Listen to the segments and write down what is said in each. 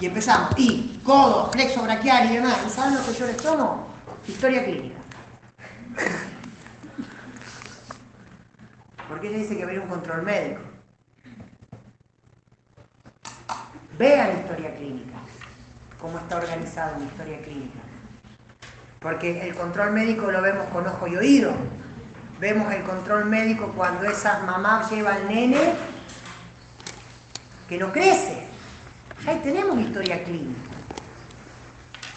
Y empezamos. Y codo, flexo braquial y demás. ¿Y saben lo que yo les tomo? Historia clínica. ¿Por qué se dice que viene un control médico? Vean historia clínica, cómo está organizada una historia clínica. Porque el control médico lo vemos con ojo y oído. Vemos el control médico cuando esas mamás llevan al nene que no crece. Ahí tenemos historia clínica.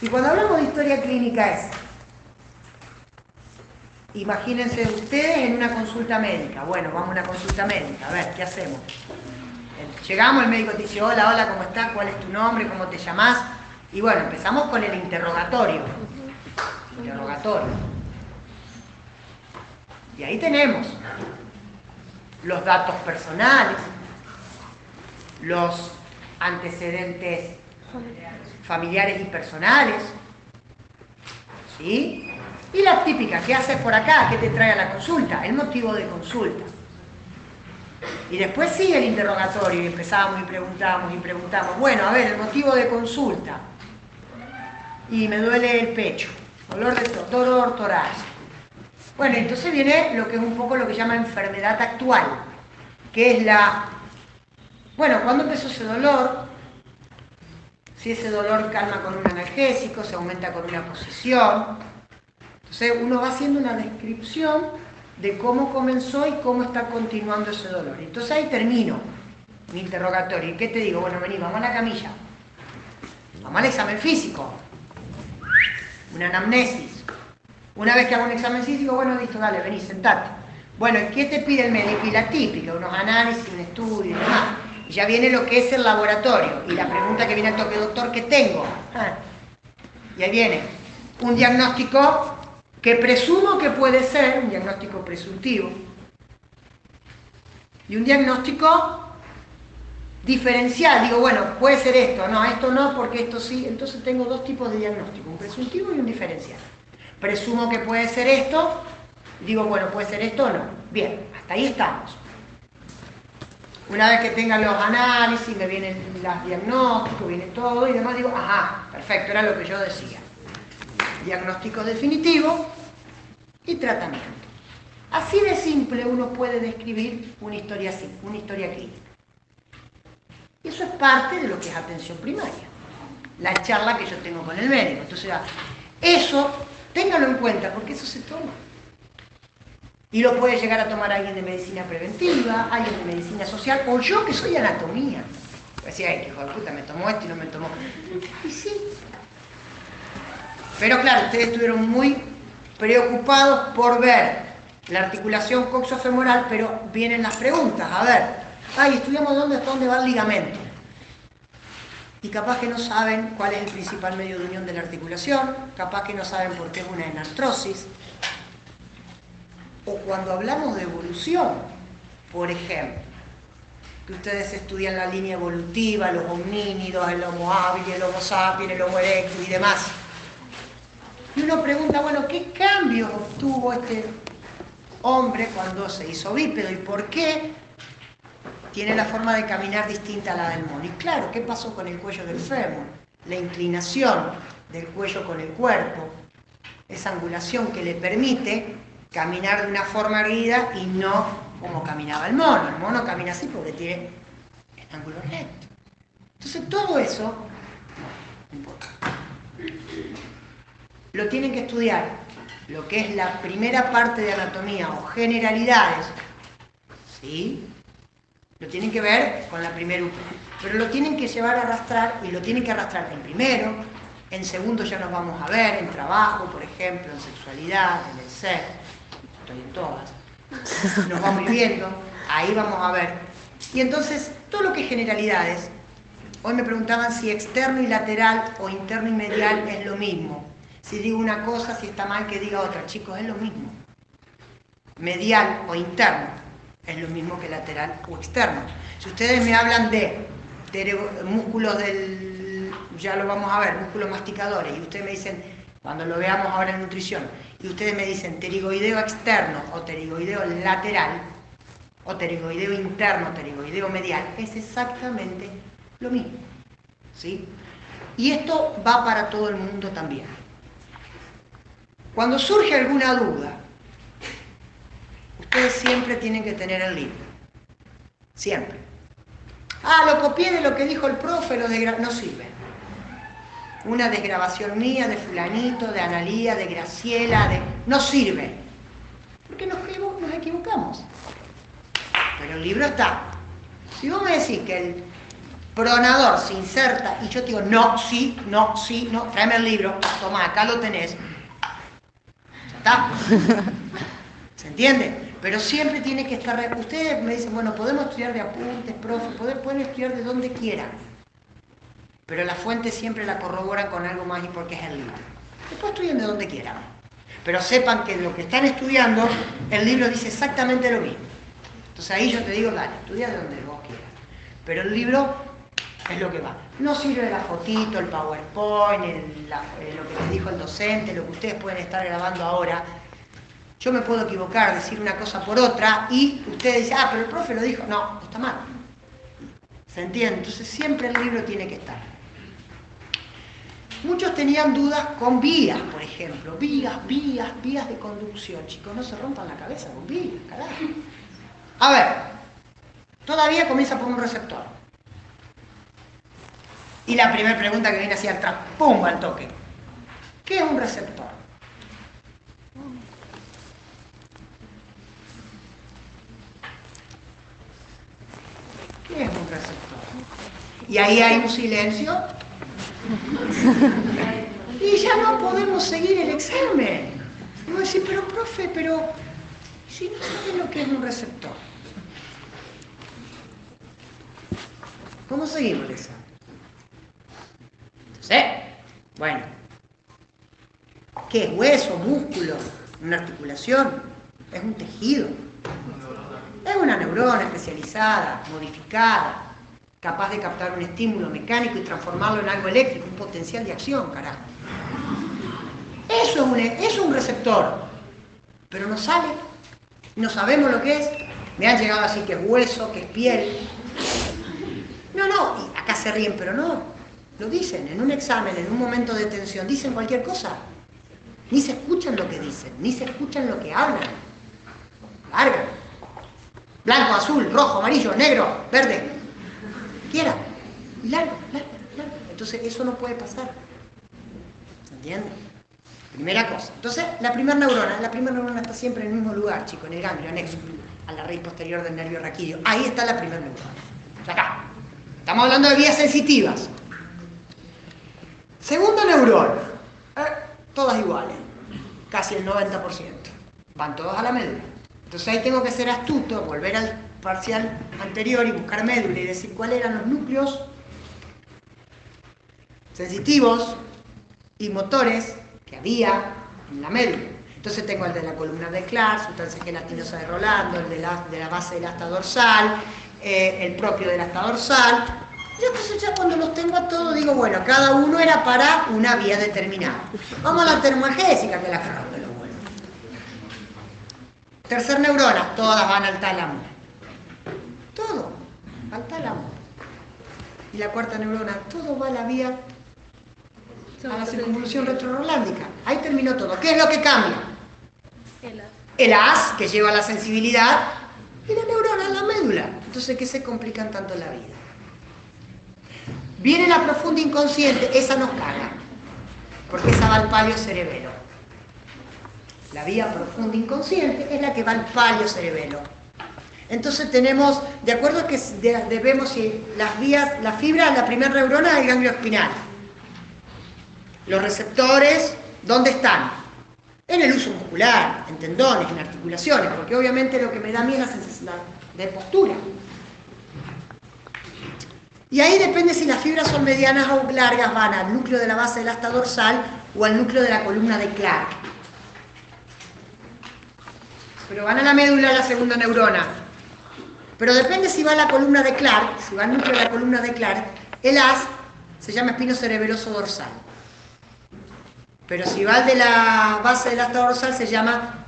Y cuando hablamos de historia clínica es, imagínense ustedes en una consulta médica. Bueno, vamos a una consulta médica, a ver, ¿qué hacemos? Llegamos, el médico te dice, hola, hola, ¿cómo estás? ¿Cuál es tu nombre? ¿Cómo te llamas? Y bueno, empezamos con el interrogatorio. Interrogatorio. Y ahí tenemos los datos personales, los antecedentes familiares y personales, ¿sí? Y las típicas, ¿qué haces por acá? ¿Qué te trae a la consulta? El motivo de consulta. Y después sigue el interrogatorio y empezamos y preguntamos y preguntamos. Bueno, a ver, el motivo de consulta. Y me duele el pecho, dolor de dolor torácico. Bueno, entonces viene lo que es un poco lo que llama enfermedad actual, que es la... Bueno, ¿cuándo empezó ese dolor? Si ese dolor calma con un analgésico, se aumenta con una posición. Entonces uno va haciendo una descripción de cómo comenzó y cómo está continuando ese dolor. Entonces ahí termino mi interrogatorio. ¿Y qué te digo? Bueno, vení, vamos a la camilla. Vamos al examen físico. Una anamnesis. Una vez que hago un examen físico, bueno, listo, dale, vení, sentate. Bueno, ¿qué te pide el médico? Y la típica, unos análisis, un estudio y demás. Ya viene lo que es el laboratorio. Y la pregunta que viene al toque, doctor, ¿qué tengo? Ah. Y ahí viene un diagnóstico que presumo que puede ser un diagnóstico presuntivo y un diagnóstico diferencial. Digo, bueno, puede ser esto, no, esto no, porque esto sí. Entonces tengo dos tipos de diagnóstico, un presuntivo y un diferencial. Presumo que puede ser esto, digo, bueno, puede ser esto o no. Bien, hasta ahí estamos. Una vez que tenga los análisis, me vienen los diagnósticos, viene todo y demás, digo, ajá, perfecto, era lo que yo decía diagnóstico definitivo y tratamiento. Así de simple uno puede describir una historia así, una historia clínica. Y eso es parte de lo que es atención primaria, la charla que yo tengo con el médico. Entonces, eso, téngalo en cuenta, porque eso se toma. Y lo puede llegar a tomar alguien de medicina preventiva, alguien de medicina social, o yo que soy anatomía. Decía, ay, hijo de puta, me tomó esto y no me tomó. Y sí, pero claro, ustedes estuvieron muy preocupados por ver la articulación coxofemoral, pero vienen las preguntas. A ver, ay, estudiamos dónde, dónde va el ligamento. Y capaz que no saben cuál es el principal medio de unión de la articulación, capaz que no saben por qué es una enartrosis. O cuando hablamos de evolución, por ejemplo, que ustedes estudian la línea evolutiva, los homínidos, el homo habilis, el homo sapiens, el homo erectus y demás y uno pregunta, bueno, ¿qué cambios tuvo este hombre cuando se hizo bípedo y por qué tiene la forma de caminar distinta a la del mono? Y claro, ¿qué pasó con el cuello del fémur? La inclinación del cuello con el cuerpo, esa angulación que le permite caminar de una forma erguida y no como caminaba el mono. El mono camina así porque tiene el ángulo recto. Entonces todo eso importa lo tienen que estudiar, lo que es la primera parte de anatomía o generalidades, ¿sí? Lo tienen que ver con la primera pero lo tienen que llevar a arrastrar y lo tienen que arrastrar en primero, en segundo ya nos vamos a ver, en trabajo, por ejemplo, en sexualidad, en el ser, en todas, nos vamos viendo, ahí vamos a ver. Y entonces, todo lo que es generalidades, hoy me preguntaban si externo y lateral o interno y medial es lo mismo. Si digo una cosa, si está mal, que diga otra. Chicos, es lo mismo. Medial o interno es lo mismo que lateral o externo. Si ustedes me hablan de, músculos del, ya lo vamos a ver, músculos masticadores, y ustedes me dicen, cuando lo veamos ahora en nutrición, y ustedes me dicen pterigoideo externo o pterigoideo lateral, o pterigoideo interno, pterigoideo medial, es exactamente lo mismo. ¿sí? Y esto va para todo el mundo también. Cuando surge alguna duda, ustedes siempre tienen que tener el libro. Siempre. Ah, lo copié de lo que dijo el profe, lo de no sirve. Una desgrabación mía de fulanito, de Analía, de Graciela, de... no sirve. Porque nos, nos equivocamos. Pero el libro está. Si vos me decís que el pronador se inserta y yo te digo, no, sí, no, sí, no, tráeme el libro, toma, acá lo tenés. Ya está. ¿Se entiende? Pero siempre tiene que estar... Ustedes me dicen, bueno, podemos estudiar de apuntes, profe, pueden estudiar de donde quieran. Pero la fuente siempre la corroboran con algo más y porque es el libro. Después estudien de donde quieran. Pero sepan que lo que están estudiando, el libro dice exactamente lo mismo. Entonces ahí yo te digo, dale, estudia de donde vos quieras. Pero el libro es lo que va. No sirve la fotito, el PowerPoint, lo que les dijo el docente, lo que ustedes pueden estar grabando ahora. Yo me puedo equivocar, decir una cosa por otra y ustedes dicen, ah, pero el profe lo dijo. No, está mal. ¿Se entiende? Entonces siempre el libro tiene que estar. Muchos tenían dudas con vías, por ejemplo. Vías, vías, vías de conducción. Chicos, no se rompan la cabeza con vías, carajo. A ver, todavía comienza por un receptor. Y la primera pregunta que viene hacia atrás, ¡pum! al toque. ¿Qué es un receptor? ¿Qué es un receptor? Y ahí hay un silencio. Y ya no podemos seguir el examen. Y voy a decir, pero profe, pero si no saben lo que es un receptor. ¿Cómo seguimos el examen? Entonces, bueno, ¿qué es hueso, músculo, una articulación? Es un tejido. Es una neurona especializada, modificada, capaz de captar un estímulo mecánico y transformarlo en algo eléctrico, un potencial de acción, carajo. Eso es un, eso es un receptor, pero no sale no sabemos lo que es, me han llegado así que es hueso, que es piel. No, no, y acá se ríen, pero no, lo dicen, en un examen, en un momento de tensión, dicen cualquier cosa. Ni se escuchan lo que dicen, ni se escuchan lo que hablan. Larga. Blanco, azul, rojo, amarillo, negro, verde. Quiera. Y largo, largo, largo. Entonces eso no puede pasar. ¿Se entiende? Primera cosa. Entonces, la primera neurona, la primera neurona está siempre en el mismo lugar, chico, en el ganglio anexo a la raíz posterior del nervio raquídeo. Ahí está la primera neurona. Acá. Estamos hablando de vías sensitivas. Segunda neurona. Eh, todas iguales. Casi el 90%. Van todos a la médula. Entonces ahí tengo que ser astuto, volver al parcial anterior y buscar médula y decir cuáles eran los núcleos sensitivos y motores había en la médula. Entonces tengo el de la columna de Clark, sustancia gelatinosa de Rolando, el de la, de la base del asta dorsal, eh, el propio del asta dorsal. Y entonces ya cuando los tengo a todos digo, bueno, cada uno era para una vía determinada. Vamos a la termoalgésica, que la de lo bueno. Tercer neurona, todas van al tálamo. Todo, al tálamo. Y la cuarta neurona, todo va a la vía a la circunvolución retrorolándica. Ahí terminó todo. ¿Qué es lo que cambia? El as. que lleva la sensibilidad, y la neurona, la médula. Entonces, ¿qué se complican tanto la vida? Viene la profunda inconsciente, esa nos caga, porque esa va al palio cerebelo. La vía profunda inconsciente es la que va al palio cerebelo. Entonces tenemos, de acuerdo a que debemos, si las vías, la fibra, la primera neurona del ganglio espinal. Los receptores, ¿dónde están? En el uso muscular, en tendones, en articulaciones, porque obviamente lo que me da a mí es la sensación de postura. Y ahí depende si las fibras son medianas o largas, van al núcleo de la base del asta dorsal o al núcleo de la columna de Clark. Pero van a la médula la segunda neurona. Pero depende si va a la columna de Clark, si va al núcleo de la columna de Clark, el AS se llama espino cerebeloso dorsal. Pero si va de la base del asta dorsal se llama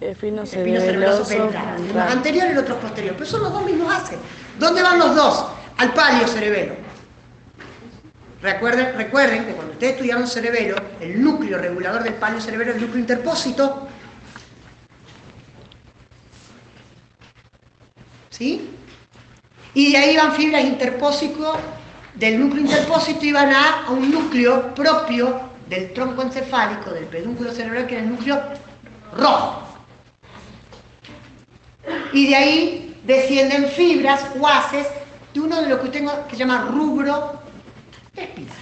espino cerebroso ventral. Uno anterior y el otro posterior. Pero son los dos mismos haces. ¿Dónde van los dos? Al palio cerebelo. Recuerden, recuerden que cuando ustedes estudiaron cerebelo, el núcleo regulador del palio cerebelo es el núcleo interpósito. ¿Sí? Y de ahí van fibras interpósito, del núcleo interpósito iban a, a un núcleo propio del tronco encefálico, del pedúnculo cerebral, que era el núcleo rojo. Y de ahí descienden fibras o haces de uno de lo que tengo que se llama rubro espinal.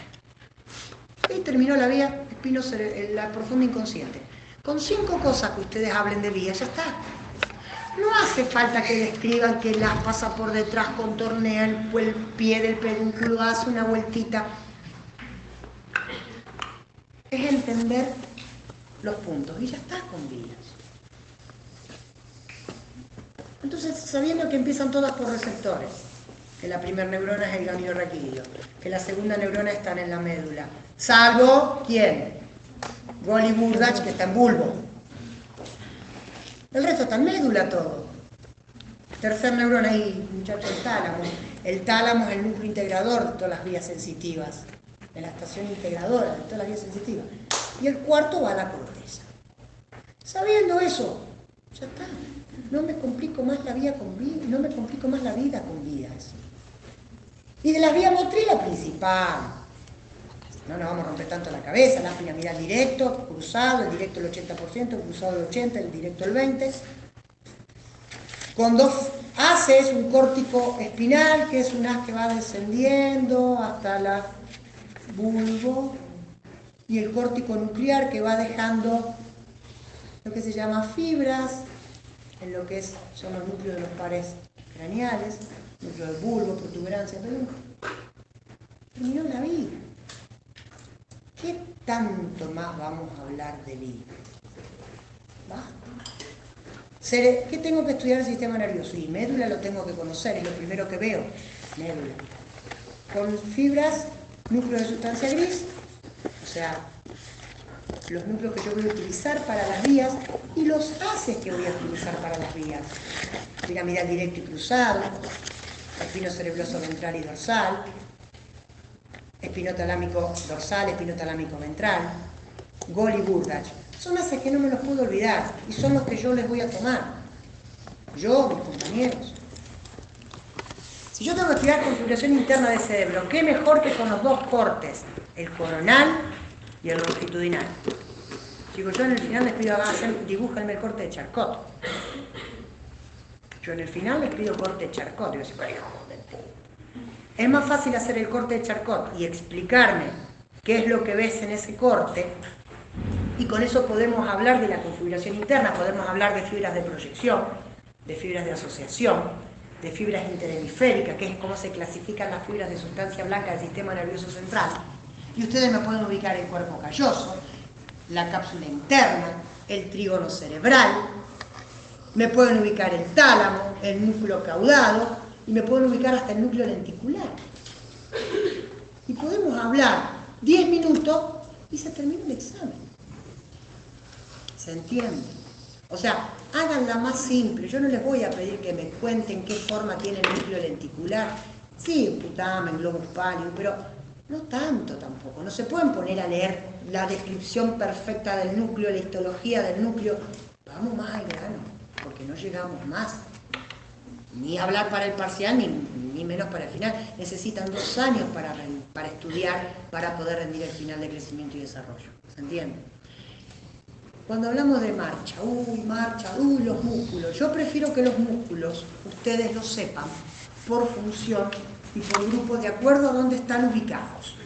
Y terminó la vía espino la profunda inconsciente. Con cinco cosas que ustedes hablen de vía, ya está. No hace falta que describan que las pasa por detrás, contornea el, el pie del pedúnculo, hace una vueltita. Es entender los puntos y ya está con vías. Entonces, sabiendo que empiezan todas por receptores, que la primera neurona es el ganglio raquídeo, que la segunda neurona está en la médula, salvo, ¿quién? Goli Burdach, que está en bulbo. El resto está en médula todo. Tercer neurona ahí, muchachos, el tálamo. El tálamo es el núcleo integrador de todas las vías sensitivas, de la estación integradora de todas las vías sensitivas. Y el cuarto va a la corteza. Sabiendo eso, ya está. No me complico más la vida con vida, no me complico más la vida con vías. Y de la vía motriz la principal. No nos vamos a romper tanto la cabeza, la piramidal directo, cruzado, el directo el 80%, el cruzado el 80%, el directo el 20%. Con dos haces, un córtico espinal, que es un haz que va descendiendo hasta la bulbo, y el córtico nuclear que va dejando lo que se llama fibras, en lo que es, son los núcleos de los pares craneales, núcleo del bulbo, protuberancia, pero terminó la vida. ¿Qué tanto más vamos a hablar de vida? ¿Qué tengo que estudiar el sistema nervioso? Y médula lo tengo que conocer, es lo primero que veo, médula. Con fibras, núcleo de sustancia gris, o sea, los núcleos que yo voy a utilizar para las vías y los haces que voy a utilizar para las vías. Piramidal directo y cruzado, espino cerebroso ventral y dorsal, espinotalámico dorsal, espinotalámico ventral, Gol y Burdach. Son haces que no me los puedo olvidar y son los que yo les voy a tomar. Yo, mis compañeros. Si yo tengo que estudiar configuración interna del cerebro, ¿qué mejor que con los dos cortes? El coronal y el longitudinal. Chicos, yo en el final les pido a hacer, dibújenme el corte de Charcot. Yo en el final les pido corte de Charcot. Y es más fácil hacer el corte de Charcot y explicarme qué es lo que ves en ese corte y con eso podemos hablar de la configuración interna, podemos hablar de fibras de proyección, de fibras de asociación, de fibras interhemisféricas, que es cómo se clasifican las fibras de sustancia blanca del sistema nervioso central. Y ustedes me pueden ubicar el cuerpo calloso, la cápsula interna, el trígono cerebral, me pueden ubicar el tálamo, el núcleo caudado y me pueden ubicar hasta el núcleo lenticular. Y podemos hablar 10 minutos y se termina el examen. ¿Se entiende? O sea, háganla más simple. Yo no les voy a pedir que me cuenten qué forma tiene el núcleo lenticular. Sí, putamen, globus pálido, pero no tanto tampoco, no se pueden poner a leer la descripción perfecta del núcleo, la histología del núcleo. Vamos más al grano, porque no llegamos más. Ni hablar para el parcial, ni, menos para el final. Necesitan dos años para, para estudiar, para poder rendir el final de crecimiento y desarrollo. ¿Se entiende? Cuando hablamos de marcha, uy, marcha, uy, los músculos. Yo prefiero que los músculos, ustedes lo sepan, por función y por grupos de acuerdo a dónde están ubicados.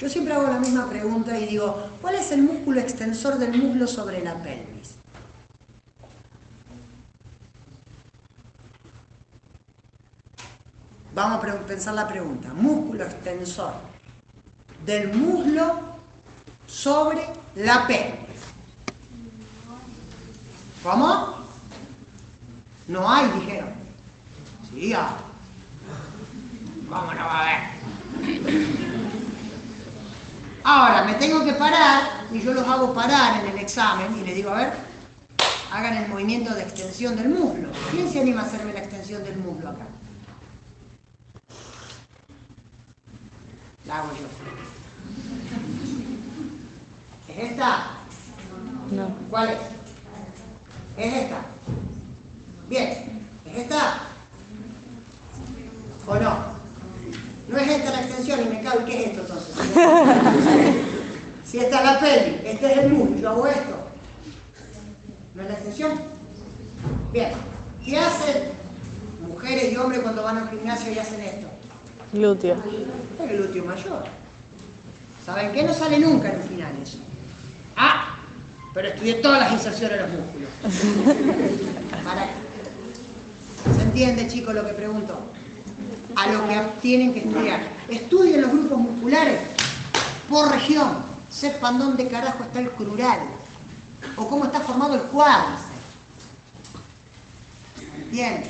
Yo siempre hago la misma pregunta y digo, ¿cuál es el músculo extensor del muslo sobre la pelvis? Vamos a pensar la pregunta. Músculo extensor del muslo sobre la pelvis. ¿Cómo? No hay, dijeron. Sí, hay. ¿Cómo no va a ver? Ahora, me tengo que parar y yo los hago parar en el examen y les digo, a ver, hagan el movimiento de extensión del muslo. ¿Quién se anima a hacerme la extensión del muslo acá? La hago yo. ¿Es esta? No. ¿Cuál es? ¿Es esta? Bien. ¿Es esta? ¿O no? No es esta la extensión y me cago. ¿Y qué es esto entonces? si esta es la peli, este es el mundo, yo hago esto. ¿No es la extensión? Bien. ¿Qué hacen mujeres y hombres cuando van al gimnasio y hacen esto? Glúteo. El glúteo mayor. ¿Saben qué? No sale nunca en el final eso. Ah, pero estudié todas las inserciones de los músculos. Para- ¿Se entiende, chicos, lo que pregunto? A lo que tienen que estudiar. Estudien los grupos musculares por región. Sepan dónde carajo está el crural. O cómo está formado el cuádriceps. Bien.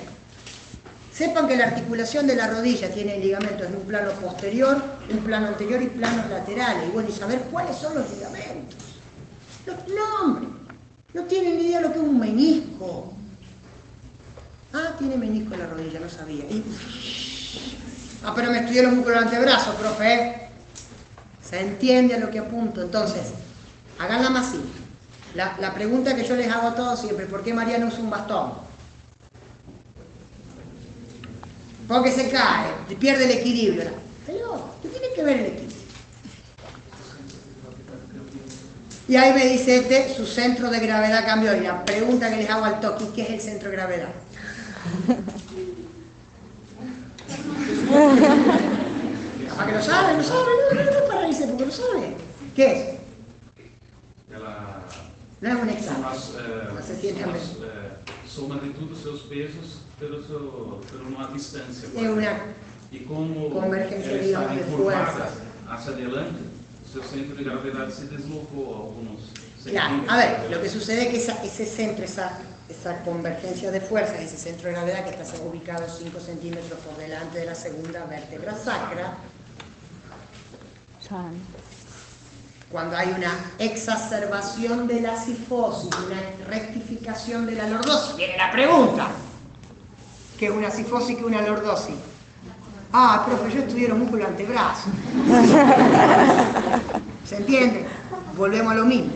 Sepan que la articulación de la rodilla tiene ligamentos en un plano posterior, un plano anterior y planos laterales. Y bueno, y saber cuáles son los ligamentos. Los nombres. No tienen ni idea de lo que es un menisco. Ah, tiene menisco en la rodilla, no sabía. Y- Ah, pero me estudié los músculos del antebrazo, profe. ¿Se entiende a lo que apunto? Entonces, háganla más simple. La, la pregunta que yo les hago a todos siempre, ¿por qué Mariano usa un bastón? Porque se cae, pierde el equilibrio. Pero, ¿qué tiene que ver el equilibrio? Y ahí me dice este, su centro de gravedad cambió. Y la pregunta que les hago al toque, ¿qué es el centro de gravedad? Capaz que lo sabe, lo sabe, no, no, no es para reírse porque lo sabe. ¿Qué es? Ela No es un examen. faz, eh, siente a faz, eh, soma de todos os seus pesos pelo seu, por uma distância. Es una E como Convergência, de fuerzas. hacia adelante, seu centro de gravidade se deslocou algunos Claro, a ver, lo que sucede es que esa- ese centro, esa, esa convergencia de fuerzas, ese centro de gravedad que está ubicado 5 centímetros por delante de la segunda vértebra sacra, cuando hay una exacerbación de la cifosis, una rectificación de la lordosis, viene la pregunta, ¿qué es una cifosis, qué es una lordosis? Ah, profe, yo estudié los músculos antebrazo. ¿Se entiende? Volvemos a lo mismo.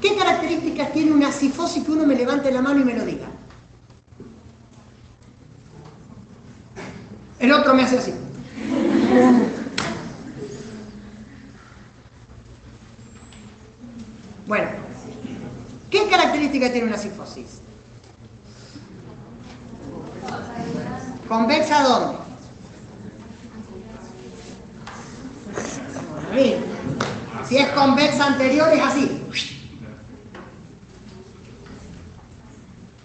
¿Qué características tiene una cifosis que uno me levante la mano y me lo diga? El otro me hace así. Bueno, ¿qué característica tiene una cifosis? ¿Convexa dónde? Si es convexa anterior es así.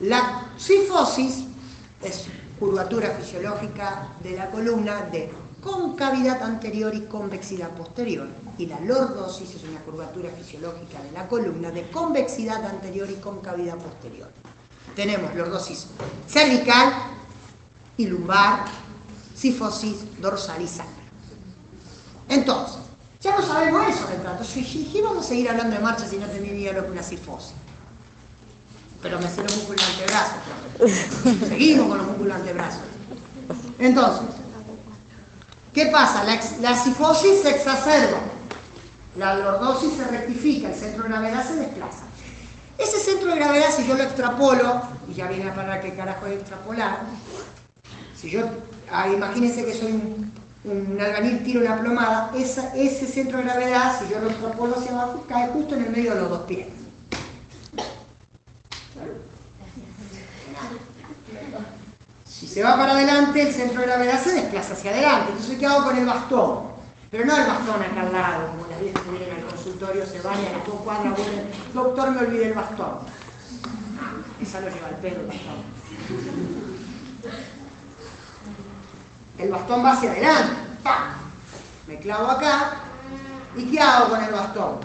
La cifosis es curvatura fisiológica de la columna de concavidad anterior y convexidad posterior. Y la lordosis es una curvatura fisiológica de la columna de convexidad anterior y concavidad posterior. Tenemos lordosis cervical y lumbar, cifosis dorsal y sacra. Entonces, ya no sabemos eso de trato. ¿Qué vamos a seguir hablando de marcha si no tenía lo que una cifosis? Pero me sé los músculos antebrazo. profe. Seguimos con los músculos antebrazo. Entonces, ¿qué pasa? La, la cifosis se exacerba. La lordosis se rectifica, el centro de gravedad se desplaza. Ese centro de gravedad, si yo lo extrapolo, y ya viene a parar qué carajo es extrapolar, si yo, ah, imagínense que soy un, un albañil, tiro una plomada, esa- ese centro de gravedad, si yo lo extrapolo hacia abajo, cae justo en el medio de los dos pies. Si se va para adelante, el centro de gravedad se desplaza hacia adelante. Entonces, ¿qué hago con el bastón? Pero no el bastón acá al lado, como las viejas que vienen al consultorio, se las dos cuadras vuelven. Doctor, me olvidé el bastón. Esa lo lleva el pelo el bastón. El bastón va hacia adelante. ¡Pam! Me clavo acá. ¿Y qué hago con el bastón?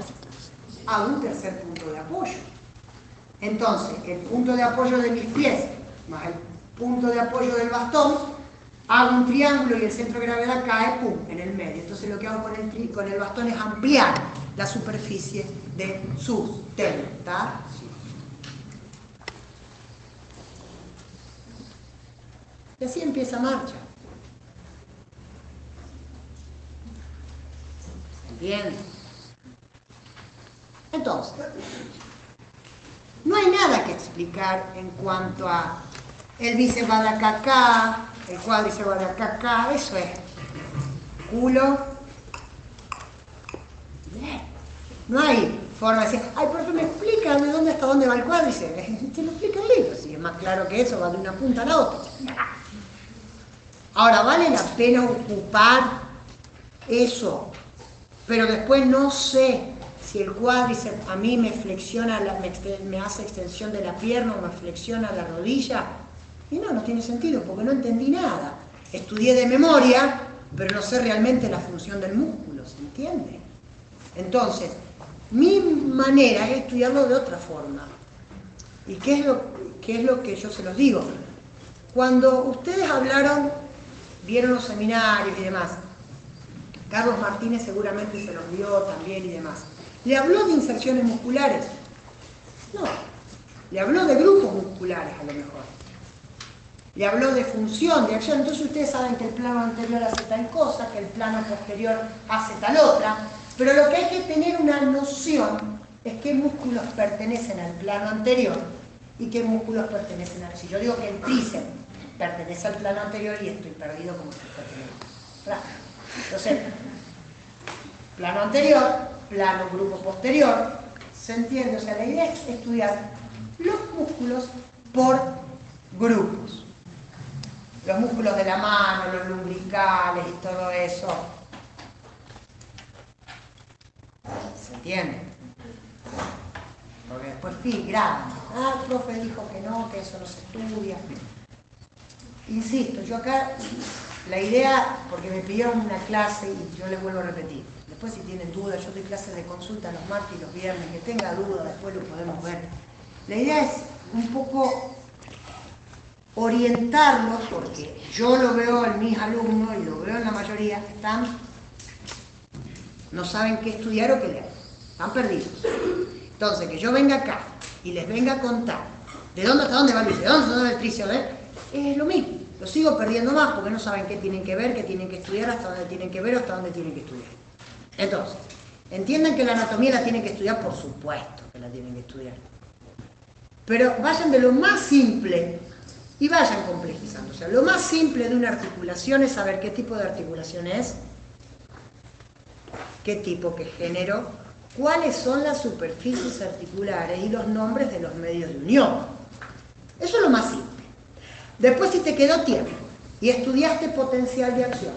Hago un tercer punto de apoyo. Entonces, el punto de apoyo de mis pies más el punto de apoyo del bastón, hago un triángulo y el centro de gravedad cae pum, en el medio. Entonces lo que hago con el, con el bastón es ampliar la superficie de sustentación. Y así empieza marcha. ¿Entiendes? Entonces, no hay nada que explicar en cuanto a el bíceps va de acá a acá, el cuádriceps va de acá a acá, eso es culo. Bien. No hay forma de decir, ay, pero me explica de dónde hasta dónde va el cuádriceps. Te lo explica el libro, si es más claro que eso, va de una punta a la otra. Ahora, ¿vale la pena ocupar eso? Pero después no sé si el cuádriceps a mí me flexiona, me hace extensión de la pierna o me flexiona la rodilla. Y no, no tiene sentido, porque no entendí nada. Estudié de memoria, pero no sé realmente la función del músculo, ¿se entiende? Entonces, mi manera es estudiarlo de otra forma. ¿Y qué es lo, qué es lo que yo se los digo? Cuando ustedes hablaron, vieron los seminarios y demás, Carlos Martínez seguramente se los vio también y demás. ¿Le habló de inserciones musculares? No. Le habló de grupos musculares a lo mejor. Le habló de función, de acción. Entonces ustedes saben que el plano anterior hace tal cosa, que el plano posterior hace tal otra. Pero lo que hay que tener una noción es qué músculos pertenecen al plano anterior y qué músculos pertenecen al... Si yo digo que el tríceps pertenece al plano anterior y estoy perdido como estoy perdido. Entonces, plano anterior, plano grupo posterior, ¿se entiende? O sea, la idea es estudiar los músculos por grupos. Los músculos de la mano, los lumbricales y todo eso. ¿Se entiende? Porque después filigranan. Ah, el profe dijo que no, que eso no se estudia. Insisto, yo acá la idea, porque me pidieron una clase y yo les vuelvo a repetir. Después si tienen dudas, yo doy clases de consulta los martes y los viernes, que tenga dudas, después lo podemos ver. La idea es un poco orientarlos, porque yo lo veo en mis alumnos y lo veo en la mayoría, que están, no saben qué estudiar o qué leer, están perdidos. Entonces, que yo venga acá y les venga a contar de dónde hasta dónde va el bíceps, de dónde hasta dónde el tríceps, ¿eh? Es lo mismo. Lo sigo perdiendo más porque no saben qué tienen que ver, qué tienen que estudiar, hasta dónde tienen que ver hasta dónde tienen que estudiar. Entonces, entiendan que la anatomía la tienen que estudiar, por supuesto que la tienen que estudiar. Pero vayan de lo más simple y vayan complejizando. O sea, lo más simple de una articulación es saber qué tipo de articulación es, qué tipo, qué género, cuáles son las superficies articulares y los nombres de los medios de unión. Eso es lo más simple. Después, si te quedó tiempo y estudiaste potencial de acción,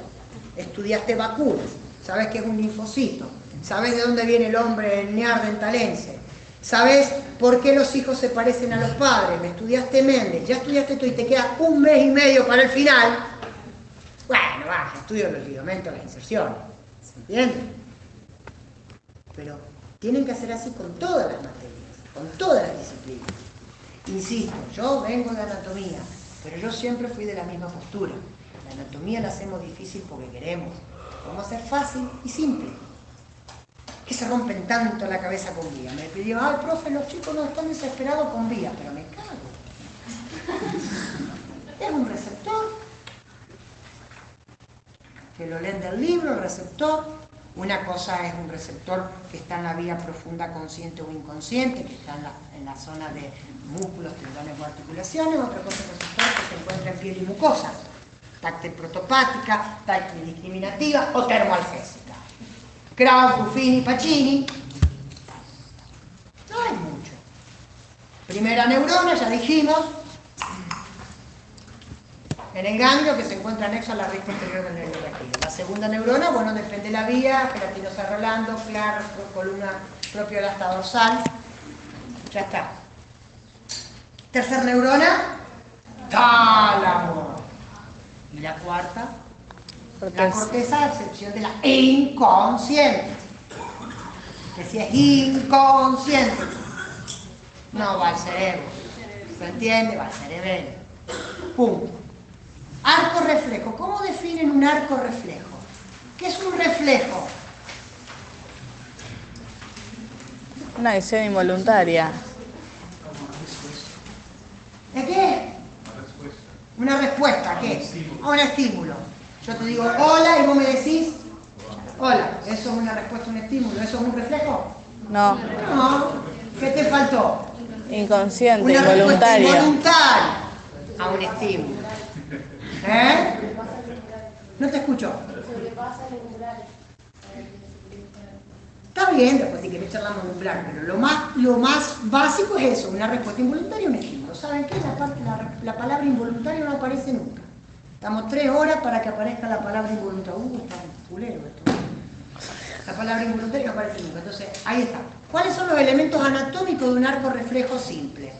estudiaste vacunas, sabes qué es un linfocito, sabes de dónde viene el hombre neandertalense, sabes por qué los hijos se parecen a los padres, me estudiaste Méndez, ya estudiaste esto y te queda un mes y medio para el final, bueno, va, estudio los ligamentos, las inserciones, ¿se entiende? Pero tienen que hacer así con todas las materias, con todas las disciplinas. Insisto, yo vengo de anatomía, pero yo siempre fui de la misma postura. La anatomía la hacemos difícil porque queremos. Vamos a hacer fácil y simple. Que se rompen tanto la cabeza con vía. Me pidió, ay, profe, los chicos no están desesperados con vía, pero me cago. Es un receptor. Que lo leen del libro, el receptor. Una cosa es un receptor que está en la vía profunda consciente o inconsciente, que está en la, zona de músculos, tendones o articulaciones. Otra cosa es un receptor que se encuentra en piel y mucosa. Táctil protopática, táctil discriminativa o termoalgésica. Kraus, Buffini, Pacini. No hay mucho. Primera neurona, ya dijimos, en el ganglio que se encuentra anexo a la raíz posterior del nervio raquídeo. La segunda neurona, bueno, depende de la vía, gelatinosa rolando, clar, columna propio de la asta dorsal. Ya está. Tercer neurona, tálamo. Y la cuarta, la Corteza. corteza a excepción de la inconsciente. Que si es inconsciente, no va al cerebro. ¿Se entiende? Va al cerebelo. Punto. ¿Cómo definen un arco reflejo? ¿Qué es un reflejo? Una acción involuntaria. ¿De qué? Una respuesta. Una respuesta, ¿a qué? A un estímulo. Yo te digo hola y vos me decís Hola, ¿eso es una respuesta a un estímulo? ¿Eso es un reflejo? No, No. ¿Qué te faltó? inconsciente, Una respuesta involuntaria. involuntaria a un estímulo. ¿Eh? No te escucho. Está bien, después si querés charlamos de plan, pero lo más, lo más básico es eso, una respuesta involuntaria un estímulo. ¿Saben qué? La, la- la palabra involuntario no aparece nunca. Estamos tres horas para que aparezca la palabra involuntaria. Uh, está culero esto. La palabra involuntaria no aparece nunca. Entonces, ahí está. ¿Cuáles son los elementos anatómicos de un arco reflejo simple?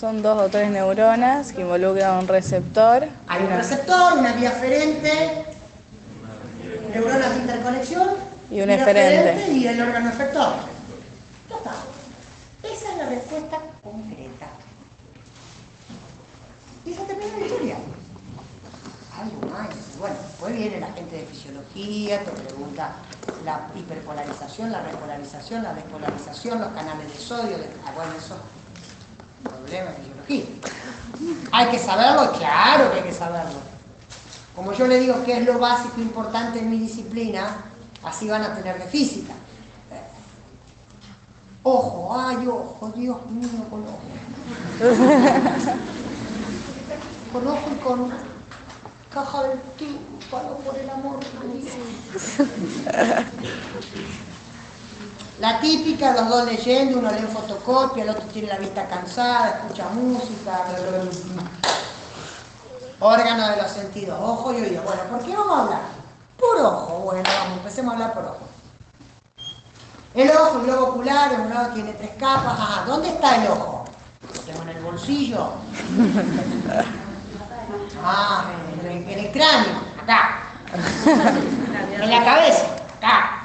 Son dos o tres neuronas que involucran un receptor. Hay un receptor, una vía aferente, neuronas de interconexión Y un eferente. y el órgano efector. Ya está. Esa es la respuesta concreta. Y se termina la historia. Algo más. Bueno, después viene la gente de fisiología, te pregunta la hiperpolarización, la repolarización, la despolarización, los canales de sodio. de- ah, bueno, eso problema de fisiología. ¿Hay que saberlo? Claro que hay que saberlo. Como yo le digo que es lo básico e importante en mi disciplina, así van a tener de física. Eh, Ojo, ay, ojo, Dios mío, con ojo. con ojo y con caja del tímpano, por el amor de Dios. La típica, los dos leyendo, uno lee en fotocopia, el otro tiene la vista cansada, escucha música. Órgano de los sentidos, ojo y oído. Bueno, ¿por qué vamos a hablar? Por ojo, bueno, vamos, empecemos a hablar por ojo. El ojo, el globo ocular, un lado tiene tres capas. Ajá, ¿dónde está el ojo? Lo tengo en el bolsillo. Ah, en el, en el cráneo, acá. En la cabeza, acá.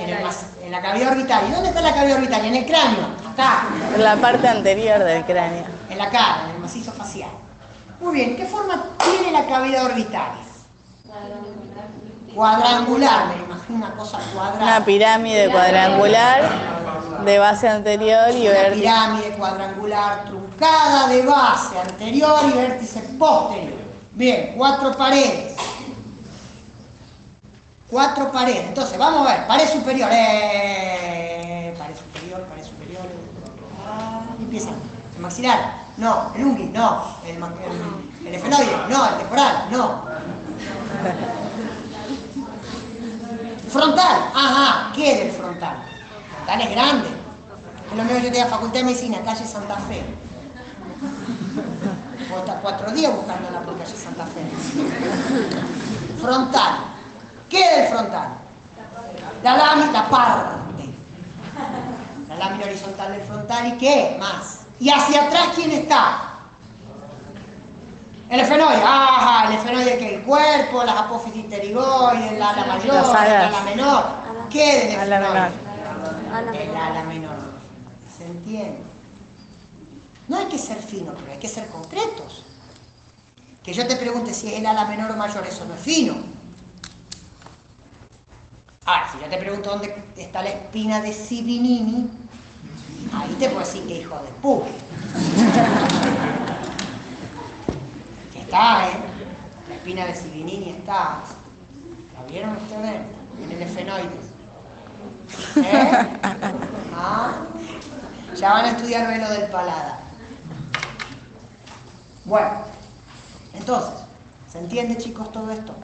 En, el mas- en la cavidad orbital. ¿Y dónde está la cavidad orbital? En el cráneo, acá. En la parte anterior del cráneo. En la cara, en el macizo facial. Muy bien, ¿qué forma tiene la cavidad orbital? Cuadrangular, me imagino una cosa cuadrada. Una pirámide cuadrangular de base anterior y Una vértice. pirámide cuadrangular truncada de base anterior y vértice posterior. Bien, cuatro paredes. Cuatro paredes. Entonces, vamos a ver, pared superior. Eh, pared superior, pared superior. Y empieza. El maxilar, no. El ungi, no. El, el, el efenoide, no. El temporal, no. Frontal, ajá, ¿qué es el frontal? Frontal es grande. Es lo mismo que yo tenía Facultad de Medicina, calle Santa Fe. Puedo estar cuatro días buscándola por calle Santa Fe. Frontal. ¿Qué es el frontal? La lámina, la parte. La lámina horizontal del frontal y qué más. Y hacia atrás, ¿quién está? El efenoide, ajá, el efenoide que el cuerpo, las apófisis pterigoides, el ala mayor, el alas. ala menor. ¿Qué Ala efenoide? menor. El ala menor. ¿Se entiende? No hay que ser fino, pero hay que ser concretos. Que yo te pregunte si es el ala menor o mayor, eso no es fino. Ahora, si yo te pregunto dónde está la espina de Sibinini, ahí te puedo decir que hijo de puta. Está, ¿eh? La espina de Sibinini está. ¿La vieron ustedes? En el efenoide. ¿Eh? Ah, ya van a estudiar velo del paladar. Bueno, entonces, ¿se entiende chicos todo esto?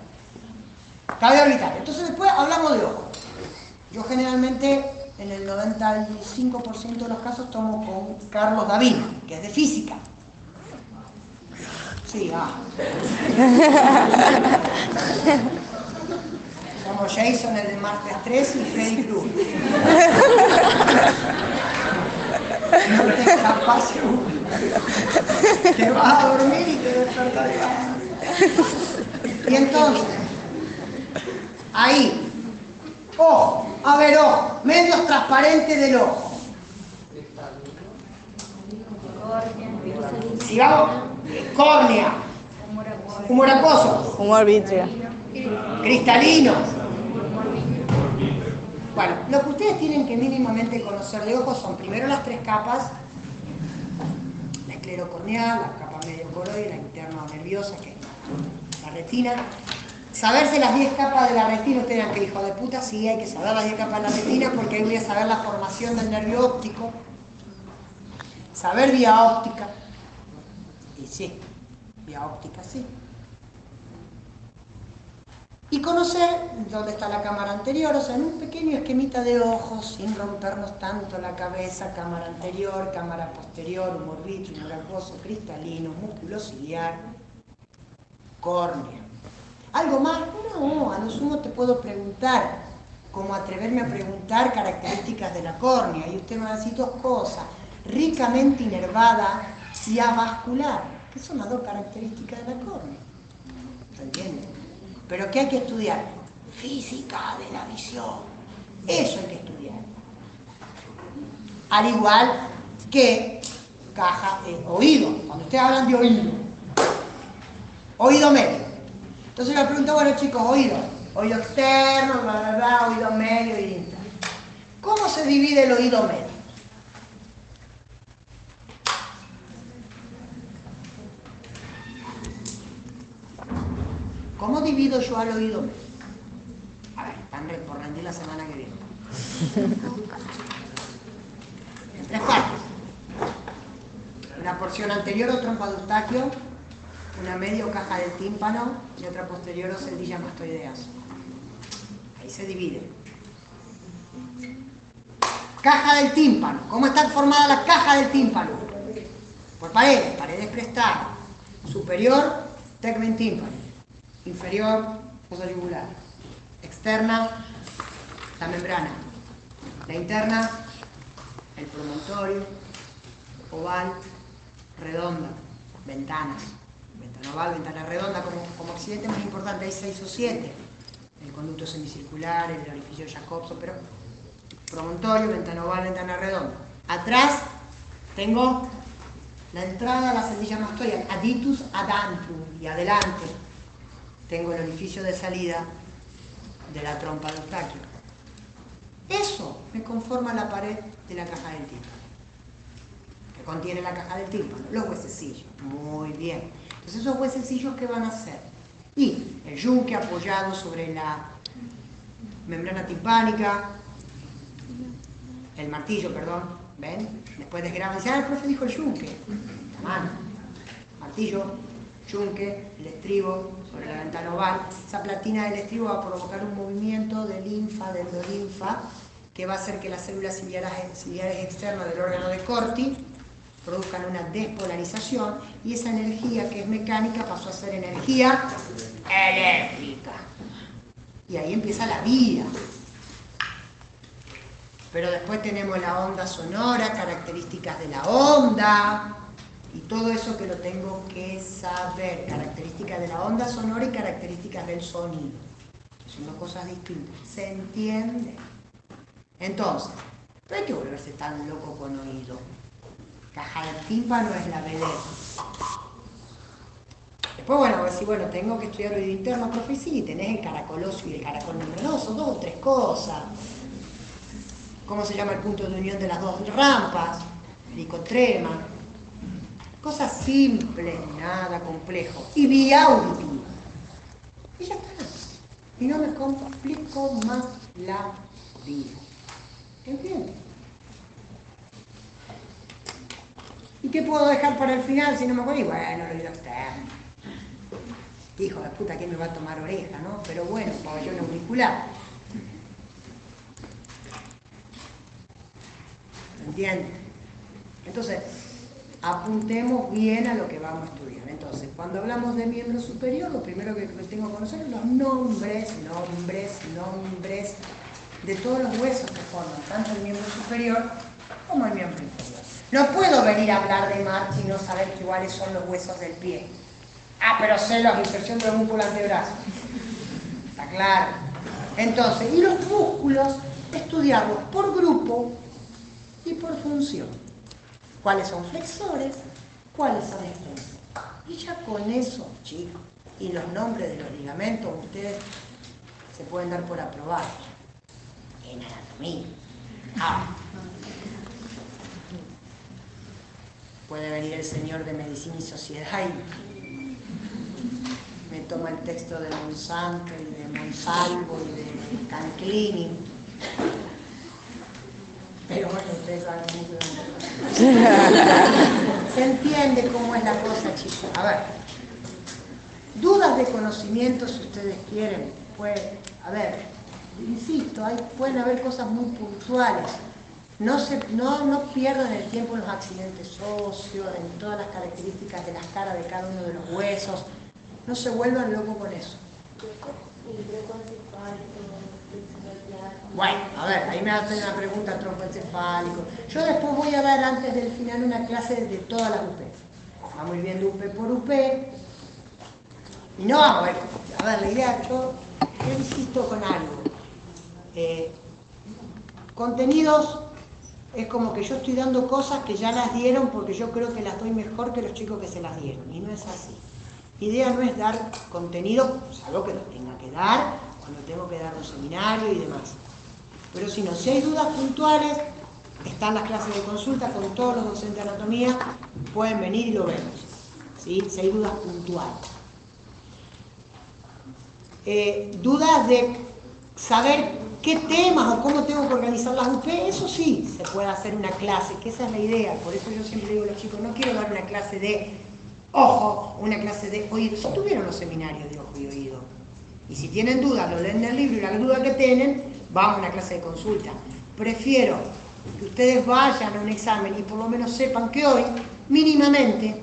Cabe orbital. Entonces después hablamos de ojo. Yo generalmente en el 95% de los casos tomo con Carlos David, que es de física. Sí, ah. Como Jason, el de martes 3 y Freddy Krueger. No te escapas Te vas a dormir y te despertarás. Y entonces, ahí, ojo, a ver, ojo, medios transparentes del ojo. Si vamos, córnea, humor acuoso, Humor vítreo. cristalino. Bueno, lo que ustedes tienen que mínimamente conocer de ojos son primero las tres capas, la esclerocorneal, la capa medio coroide, la interna nerviosa, que es la retina, Saberse las 10 capas de la retina, ustedes dirán que hijo de puta, sí, hay que saber las 10 capas de la retina porque voy a saber la formación del nervio óptico, saber vía óptica, y sí, vía óptica sí. Y conocer dónde está la cámara anterior, o sea, en un pequeño esquemita de ojos, sin rompernos tanto la cabeza, cámara anterior, cámara posterior, humor vitrio, humor cristalino, músculo ciliar, córnea. ¿Algo más? No, a lo sumo te puedo preguntar, como atreverme a preguntar características de la córnea. Y usted me va a decir dos cosas, ricamente inervada y avascular, que son las dos características de la córnea. ¿Se entiende? Pero ¿qué hay que estudiar? Física de la visión. Eso hay que estudiar. Al igual que caja, de oído. Cuando ustedes hablan de oído, oído medio. Entonces le pregunto, bueno chicos, oído, oído externo, bla, bla, bla, oído medio, oído interno. ¿Cómo se divide el oído medio? ¿Cómo divido yo al oído medio? A ver, están por rendir la semana que viene. En tres partes. Una porción anterior o trompa de eustaquio, una medio caja del tímpano y otra posterior o celdilla mastoideas. Ahí se divide. Caja del tímpano. ¿Cómo está formada la caja del tímpano? Por paredes, paredes prestadas. Superior, tegmen tímpano. Inferior, fosa yugular. Externa, la membrana. La interna, el promontorio, oval, redonda, ventanas ventana oval, ventana redonda, como, accidente muy importante, hay seis o siete. El conducto semicircular, el orificio Jacobson, pero promontorio, ventana oval, ventana redonda. Atrás tengo la entrada a la celdilla mastoidea, aditus adantum, y adelante tengo el orificio de salida de la trompa de Eustaquio. Eso me conforma la pared de la caja del tímpano, que contiene la caja del tímpano, los huesecillos. Muy bien. Entonces esos huesecillos, ¿qué van a hacer? Y el yunque apoyado sobre la membrana timpánica, el martillo, perdón, ¿ven? Después desgraban, dice, ah, el profe dijo el yunque, la mano, martillo, yunque, el estribo sobre la ventana oval. Esa platina del estribo va a provocar un movimiento de linfa, de endolinfa, que va a hacer que las células ciliares externas del órgano de Corti produzcan una despolarización y esa energía que es mecánica pasó a ser energía eléctrica. Y ahí empieza la vida. Pero después tenemos la onda sonora, características de la onda y todo eso que lo tengo que saber, características de la onda sonora y características del sonido. Son dos cosas distintas. ¿Se entiende? Entonces, no hay que volverse tan loco con oído caja del tímpano es la vedeta. Después, bueno, a si bueno, tengo que estudiar oído interno, profe, sí, tenés el caracoloso y el caracol membranoso, dos o tres cosas. ¿Cómo se llama el punto de unión de las dos rampas? Licotrema. Cosas simples, nada complejo. Y vía auditiva. Y ya está. Y no me complico más la vida. ¿Entiendes? ¿Y qué puedo dejar para el final si no me acuerdo? Y bueno, lo digo externo. Hijo de puta, ¿quién me va a tomar oreja, no? Pero bueno, pabellón auricular. ¿Entiendes? Entonces, apuntemos bien a lo que vamos a estudiar. Entonces, cuando hablamos de miembro superior, lo primero que tengo que conocer son los nombres, nombres, nombres de todos los huesos que forman tanto el miembro superior como el miembro inferior. No puedo venir a hablar de marcha y no saber cuáles son los huesos del pie. Ah, pero sé la inserción del músculo antebrazo. Está claro. Entonces, y los músculos, estudiarlos por grupo y por función. ¿Cuáles son flexores? ¿Cuáles son extensores? Y ya con eso, chicos, y los nombres de los ligamentos, ustedes se pueden dar por aprobados. En anatomía. Ah, puede venir el señor de medicina y sociedad y me toma el texto de Monsanto y de Monsalvo y de Canclini. Pero bueno, ustedes saben mucho Se entiende cómo es la cosa, chicos. A ver, dudas de conocimiento si ustedes quieren. Pues, a ver, insisto, pueden haber cosas muy puntuales. No, se, no, no pierdan el tiempo en los accidentes óseos, en todas las características de las caras de cada uno de los huesos. No se vuelvan locos con eso. Bueno, a ver, ahí me hacen una pregunta trompoencefálico. Yo después voy a dar antes del final una clase de todas las UP. Vamos viendo UP por UP. Y no vamos a ver, la idea, yo, yo insisto con algo. Eh, contenidos es como que yo estoy dando cosas que ya las dieron porque yo creo que las doy mejor que los chicos que se las dieron. Y no es así. Idea no es dar contenido, salvo que lo tenga que dar, cuando tengo que dar un seminario y demás. Pero si no, si hay dudas puntuales, están las clases de consulta con todos los docentes de anatomía, pueden venir y lo vemos. ¿sí? Si hay dudas puntuales. Eh, dudas de saber qué temas o cómo tengo que organizar las UP, eso sí, se puede hacer una clase, que esa es la idea. Por eso yo siempre digo a los chicos, no quiero dar una clase de ojo, una clase de oído. Si tuvieron los seminarios de ojo y oído, y si tienen dudas, lo leen en el libro y la duda que tienen, vamos a una clase de consulta. Prefiero que ustedes vayan a un examen y por lo menos sepan que hoy, mínimamente,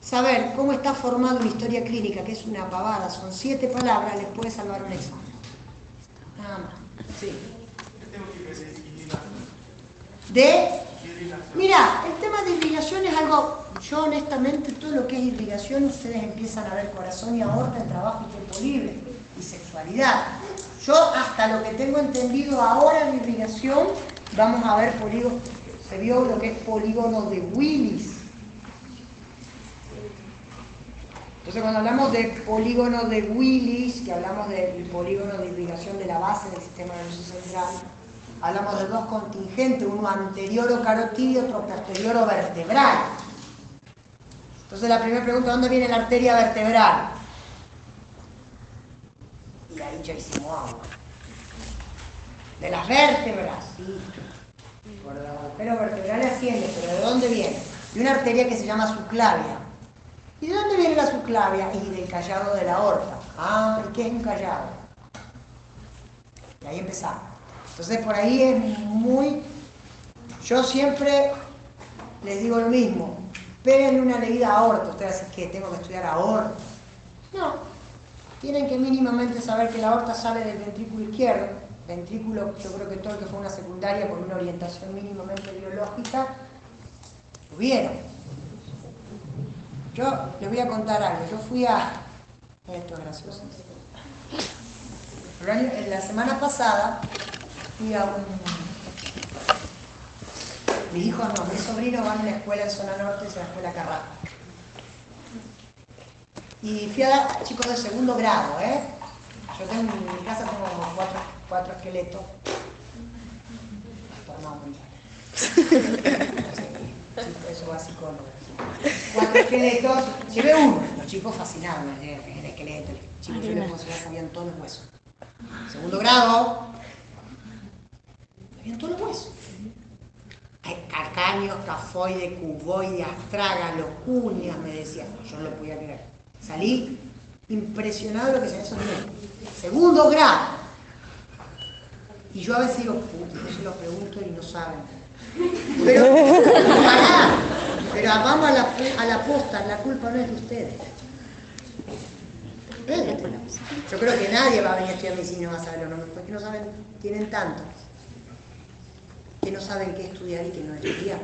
saber cómo está formada una historia clínica, que es una pavada, son siete palabras, les puede salvar un examen. Nada más. Sí. De. Mira, el tema de irrigación es algo. Yo, honestamente, todo lo que es irrigación, ustedes empiezan a ver corazón y aorta en trabajo y tiempo libre y sexualidad. Yo, hasta lo que tengo entendido ahora de irrigación, vamos a ver polígono. Se vio lo que es polígono de Willis. Entonces cuando hablamos de polígono de Willis, que hablamos del polígono de irrigación de la base del sistema nervioso central, hablamos de dos contingentes, uno anterior o carotidio otro posterior o vertebral. Entonces la primera pregunta, ¿dónde viene la arteria vertebral? Y ahí ya hicimos agua. De las vértebras, sí. Agujero vertebral asciende, pero ¿de dónde viene? De una arteria que se llama subclavia. ¿Y de dónde viene la subclavia? Y del callado de la aorta. Ah, ¿y qué es un callado? Y ahí empezamos. Entonces por ahí es muy... Yo siempre les digo lo mismo. Péguen una leída a aorta. Ustedes dicen que tengo que estudiar aorta. No. Tienen que mínimamente saber que la aorta sale del ventrículo izquierdo. Ventrículo, yo creo que todo el que fue una secundaria con una orientación mínimamente biológica, lo vieron yo les voy a contar algo. Yo fui a. Esto es gracioso. La semana pasada fui a un. Mis hijos no, mis sobrinos van a una escuela en zona norte, es la escuela Carrasco. Y fui a dar chicos de segundo grado, ¿eh? Yo tengo en mi casa como cuatro, cuatro esqueletos. Eso va psicólogo cuatro esqueletos, llevé uno, los chicos fascinados, el esqueleto, el chico yo les sabían todos los huesos. Segundo grado, sabían todos los huesos. Calcáneo, cafoide, cuboide, astraga, cuñas, me decían. Yo no lo podía creer. Salí impresionado de lo que se había Segundo grado. Y yo a veces digo, yo se lo pregunto y no saben. Pero, pero vamos a la, a la posta, la culpa no es de ustedes. Yo creo que nadie va a venir a estudiar medicina y no va a saber los nombres, porque no saben, tienen tantos, que no saben qué estudiar y qué no estudiar.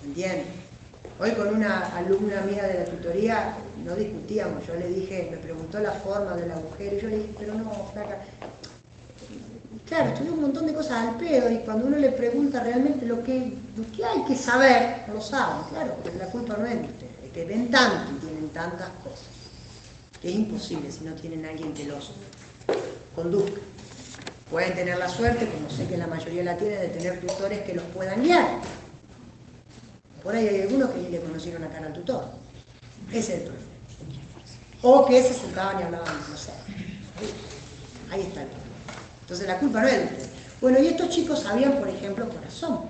¿Se entiende? Hoy con una alumna mía de la tutoría no discutíamos, yo le dije, me preguntó la forma del agujero y yo le dije, pero no, flaca, Claro, estudió un montón de cosas al pedo y cuando uno le pregunta realmente lo que, lo que hay que saber, no lo saben, claro, porque la culpa no es de ustedes, es que ven tanto y tienen tantas cosas, que es imposible si no tienen a alguien que los conduzca. Pueden tener la suerte, como sé que la mayoría la tiene, de tener tutores que los puedan guiar. Por ahí hay algunos que ni le conocieron a cara al tutor. Ese es el problema. O que se sentaban y hablaban, no sé. Ahí está el problema. Entonces la culpa no es de. Bueno, y estos chicos sabían, por ejemplo, corazón.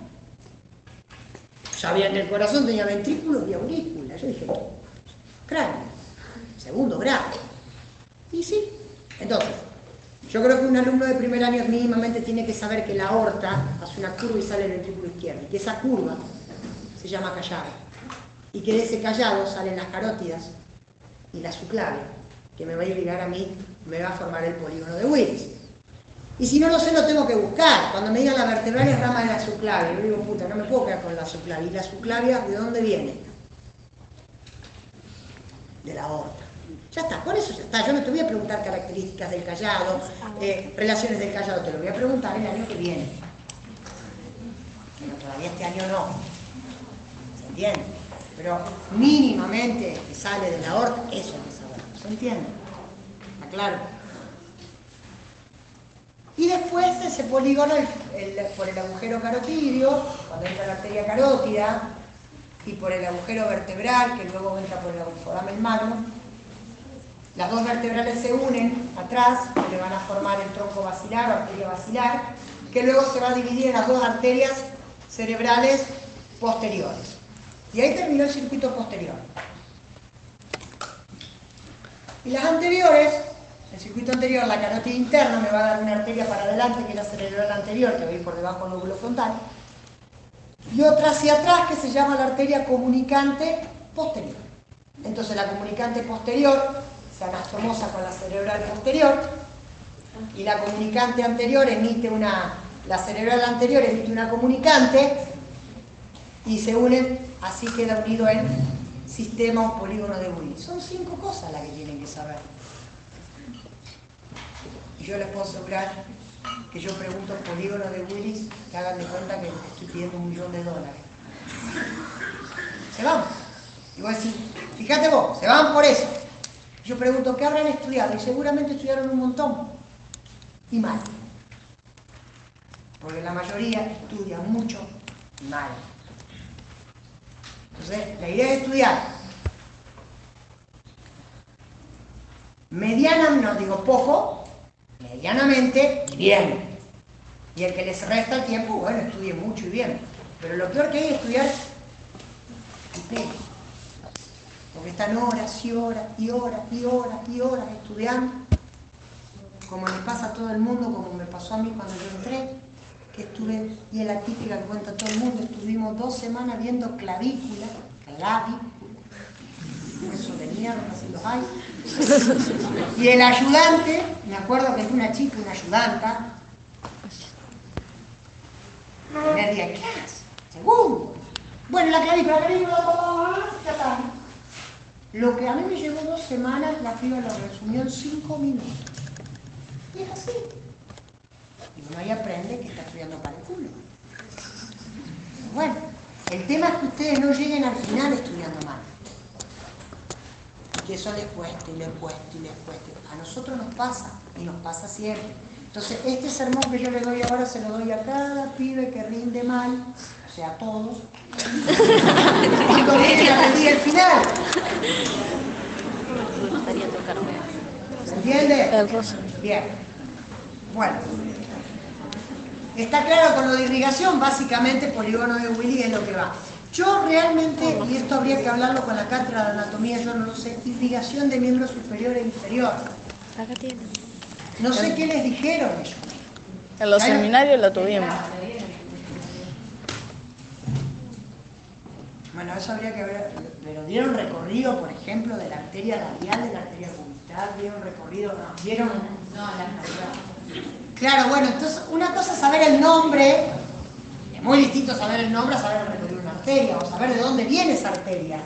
Sabían que el corazón tenía ventrículos y aurículas. Yo dije, cráneo, segundo grado. Y sí. Entonces, yo creo que un alumno de primer año mínimamente tiene que saber que la aorta hace una curva y sale el ventrículo izquierdo. Y que esa curva se llama callado. Y que de ese callado salen las carótidas y la subclavia, que me va a llegar a mí, me va a formar el polígono de Willis. Y si no lo sé, lo tengo que buscar. Cuando me digan la vertebral es rama de la subclavia, yo digo, puta, no me puedo quedar con la subclavia. ¿Y la subclavia de dónde viene? De la aorta. Ya está, por eso ya está. Yo no te voy a preguntar características del callado, eh, relaciones del callado, te lo voy a preguntar el año que viene. Pero todavía este año no. ¿Se entiende? Pero mínimamente que sale de la aorta, eso que saber. ¿Se entiende? ¿Está claro? Y después ese polígono, por el agujero carotidio, cuando entra la arteria carótida, y por el agujero vertebral, que luego entra por el foramen magno, las dos vertebrales se unen atrás, y le van a formar el tronco basilar o arteria basilar, que luego se va a dividir en las dos arterias cerebrales posteriores. Y ahí terminó el circuito posterior. Y las anteriores, el circuito anterior, la carótida interna, me va a dar una arteria para adelante, que es la cerebral anterior, que va por debajo del lóbulo frontal, y otra hacia atrás, que se llama la arteria comunicante posterior. Entonces la comunicante posterior se anastomosa con la cerebral posterior, y la comunicante anterior emite una, la cerebral anterior emite una comunicante, y se unen, así queda unido el sistema o polígono de Willis. Son cinco cosas las que tienen que saber. Y yo les puedo asegurar que yo pregunto polígono de Willis, que hagan de cuenta que estoy pidiendo un millón de dólares. Se van. Y vos decís, fíjate vos, se van por eso. Yo pregunto, ¿qué habrán estudiado? Y seguramente estudiaron un montón. Y mal. Porque la mayoría estudia mucho y mal. Entonces, la idea es estudiar. Mediana, no digo poco, medianamente y bien. Y el que les resta el tiempo, bueno, estudie mucho y bien. Pero lo peor que hay es estudiar y pelo. Porque están horas y horas y horas y horas y horas estudiando. Como le pasa a todo el mundo, como me pasó a mí cuando yo entré, que estuve, y es la típica que cuenta todo el mundo, estuvimos dos semanas viendo clavícula, clavícula, eso de mierda si los hay. Y el ayudante, me acuerdo que fue una chica, una ayudanta, primer día de clase, segundo. Bueno, la clavícula, la clavícula, ya está. Lo que a mí me llevó dos semanas, la piba lo resumió en cinco minutos. Y es así. Y uno ahí aprende que está estudiando para el culo. Bueno, el tema es que ustedes no lleguen al final estudiando mal. Y que eso les cueste y les cueste y les cueste. A nosotros nos pasa y nos pasa siempre. Entonces, este sermón que yo le doy ahora se lo doy a cada pibe que rinde mal, o sea, a todos. Lleguen a rendir el final. ¿Se entiende? Bien. Bueno. Está claro con lo de irrigación, básicamente polígono de Willy es lo que va. Yo realmente, y esto habría que hablarlo con la cátedra de anatomía, yo no lo sé, irrigación de miembro superior e inferior. Acá tiene. No sé qué les dijeron ellos. En los seminarios lo tuvimos. Bueno, eso habría que ver, pero dieron recorrido, por ejemplo, de la arteria labial, de la arteria cubital, dieron recorrido, no, dieron... No, la. Claro, bueno, entonces una cosa es saber el nombre, es muy distinto saber el nombre a saber el recorrido de una arteria, o saber de dónde viene esa arteria.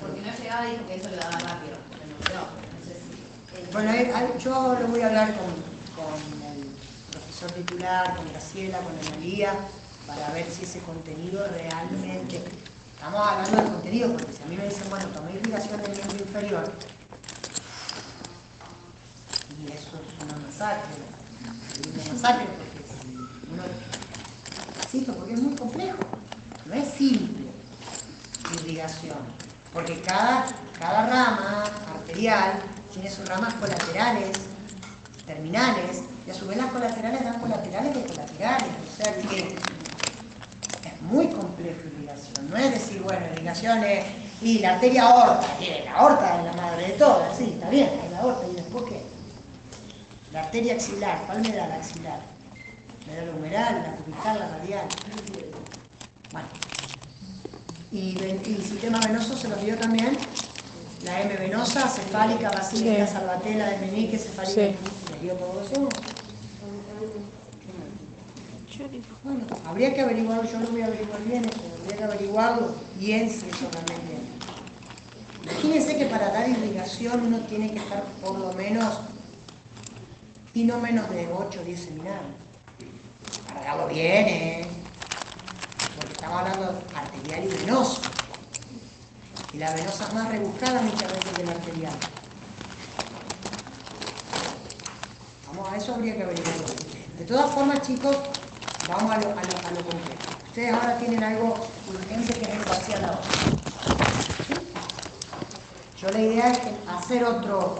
Porque no llegaba y dijo que eso le daba rápido. No. Entonces, Bueno, yo lo voy a hablar con, con el profesor titular, con Graciela, con Analía, para ver si ese contenido realmente... Estamos hablando del contenido, porque si a mí me dicen, bueno, tomé irrigación del miembro inferior, y eso es una masacre, es una masacre, porque si uno... Insisto, porque es muy complejo, no es simple irrigación. Porque cada, cada rama arterial tiene sus ramas colaterales, terminales, y a su vez las colaterales dan colaterales de colaterales. O sea es muy complejo irrigación. No es decir, bueno, irrigación es, y la arteria aorta, la aorta es la madre de todas, sí, está bien, es la aorta, y después qué? La arteria axilar, ¿cuál axilar? La humeral, la cubital, la radial. Bueno. Y, y sistema venoso se los dio también. La M venosa, cefálica, basílica, Sí. salvatela, de meñique, cefálica. Sí. ¿Les dio todo eso? Bueno, habría que averiguarlo, yo lo voy a averiguar bien, eso, habría que averiguarlo bien si eso realmente es. Imagínense que para dar irrigación uno tiene que estar por lo menos, y no menos de 8 o 10 seminarios. Darlo bien, ¿eh? Porque estamos hablando arterial y venoso. Y la venosa es más rebuscada muchas veces que la arterial. Vamos, a eso habría que averiguarlo. De todas formas, chicos, vamos a lo, a. Ustedes ahora tienen algo urgente que es el parcial ahora. Yo la idea es hacer otro,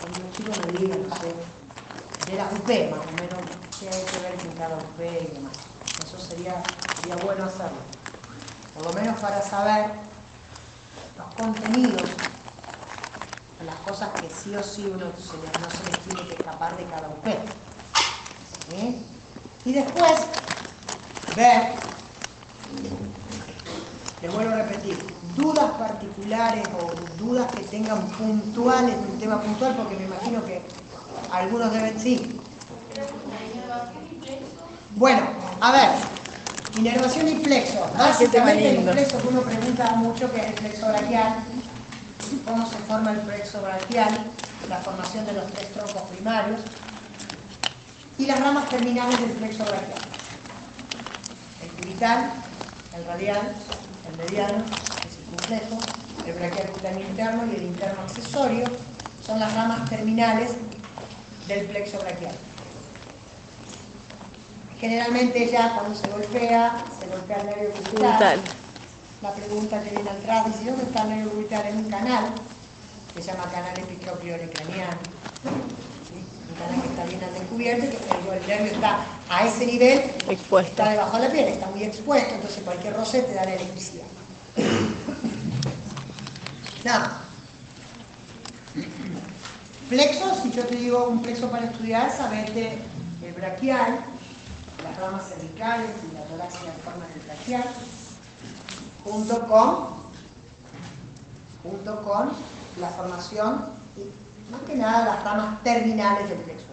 cuando los chicos me digan, no sé, de las UP más o menos, qué hay que ver con cada UP y demás. Eso sería, sería bueno hacerlo. Por lo menos para saber los contenidos, las cosas que sí o sí uno no se les tiene que escapar de cada UP. ¿Sí? Y después, ver, les vuelvo a repetir, dudas particulares o dudas que tengan puntuales un tema puntual, porque me imagino que algunos deben, sí. Bueno, a ver, inervación y plexo. Ah, Básicamente el plexo que uno pregunta mucho, que es el plexo braquial, cómo se forma el plexo braquial, la formación de los tres troncos primarios y las ramas terminales del plexo braquial. El cubital, el radial, el mediano, el circunflejo, el braquial cutáneo interno y el interno accesorio son las ramas terminales del plexo braquial. Generalmente ya cuando se golpea, se golpea el nervio. Cubital. La pregunta que viene atrás dice, ¿dónde está el nervio cubital? En un canal, que se llama canal epicropliorecraniano. ¿sí? Un canal que está bien al descubierto que el nervio está a ese nivel, Expuesto. está debajo de la piel, está muy expuesto, entonces cualquier roce te da la electricidad. Nada. Plexos, si yo te digo un plexo para estudiar, sabete el braquial, ramas cervicales y la torácica en forma del braquial, junto con, la formación y más que nada las ramas terminales del plexo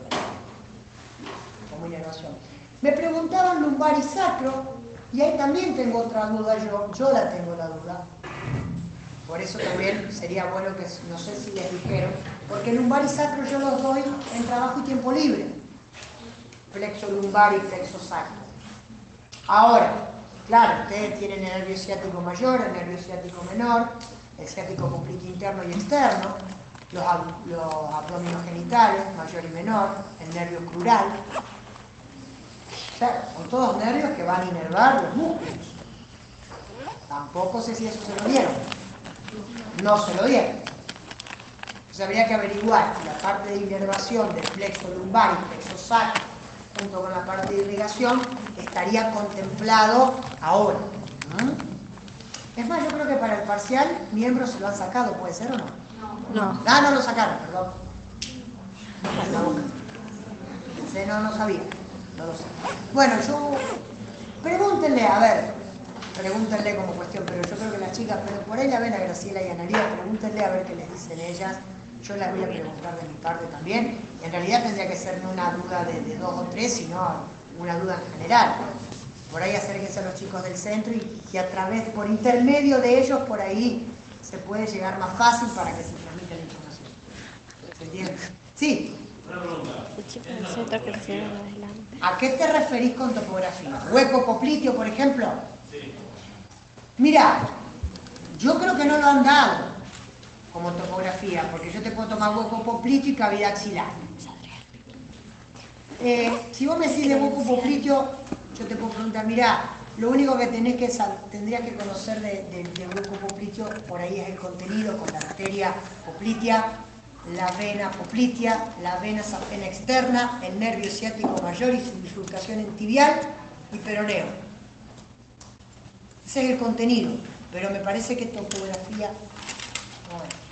como inervación. Me preguntaban lumbar y sacro, y ahí también tengo otra duda yo, yo la tengo la duda. Por eso también sería bueno que, no sé si les dijeron, porque lumbar y sacro yo los doy en trabajo y tiempo libre. Plexo lumbar y plexo sacro. Ahora, claro, ustedes tienen el nervio ciático mayor, el nervio ciático menor, el ciático complique interno y externo, los, ab- abdominogenitales, mayor y menor, el nervio crural. O sea, son todos nervios que van a inervar los músculos. Tampoco sé si eso se lo dieron. No se lo dieron. Entonces habría que averiguar si la parte de inervación del plexo lumbar y plexo sacro, junto con la parte de irrigación, estaría contemplado ahora. ¿Mm? Es más, yo creo que para el parcial, miembros se lo han sacado, ¿puede ser o no? No. Ah, no lo sacaron, perdón. La boca. No, no sabía. No lo sé. Bueno, yo. Pregúntenle, a ver. Pregúntenle como cuestión, pero yo creo que las chicas, pero por ahí la ven a Graciela y a Analia, pregúntenle a ver qué les dicen ellas. Yo las voy a preguntar de mi parte también. En realidad tendría que ser no una duda de, de dos o tres, sino una duda en general. Por ahí acérquense a los chicos del centro y, y a través, por intermedio de ellos, por ahí se puede llegar más fácil para que se transmita la información. ¿Se entiende? Sí. ¿A qué te referís con topografía? ¿Hueco popliteo, por ejemplo? Mira, yo creo que no lo han dado como topografía, porque yo te puedo tomar hueco popliteo y cavidad axilar. Eh, si vos me decís de hueco popliteo, yo te puedo preguntar, mira, Lo único que tenés que tendrías que conocer de- de- grupo popliteo, por ahí es el contenido con la arteria poplitea, la vena poplitea, la vena safena externa, el nervio ciático mayor y su bifurcación en tibial y peroneo. Ese es el contenido, pero me parece que topografía no.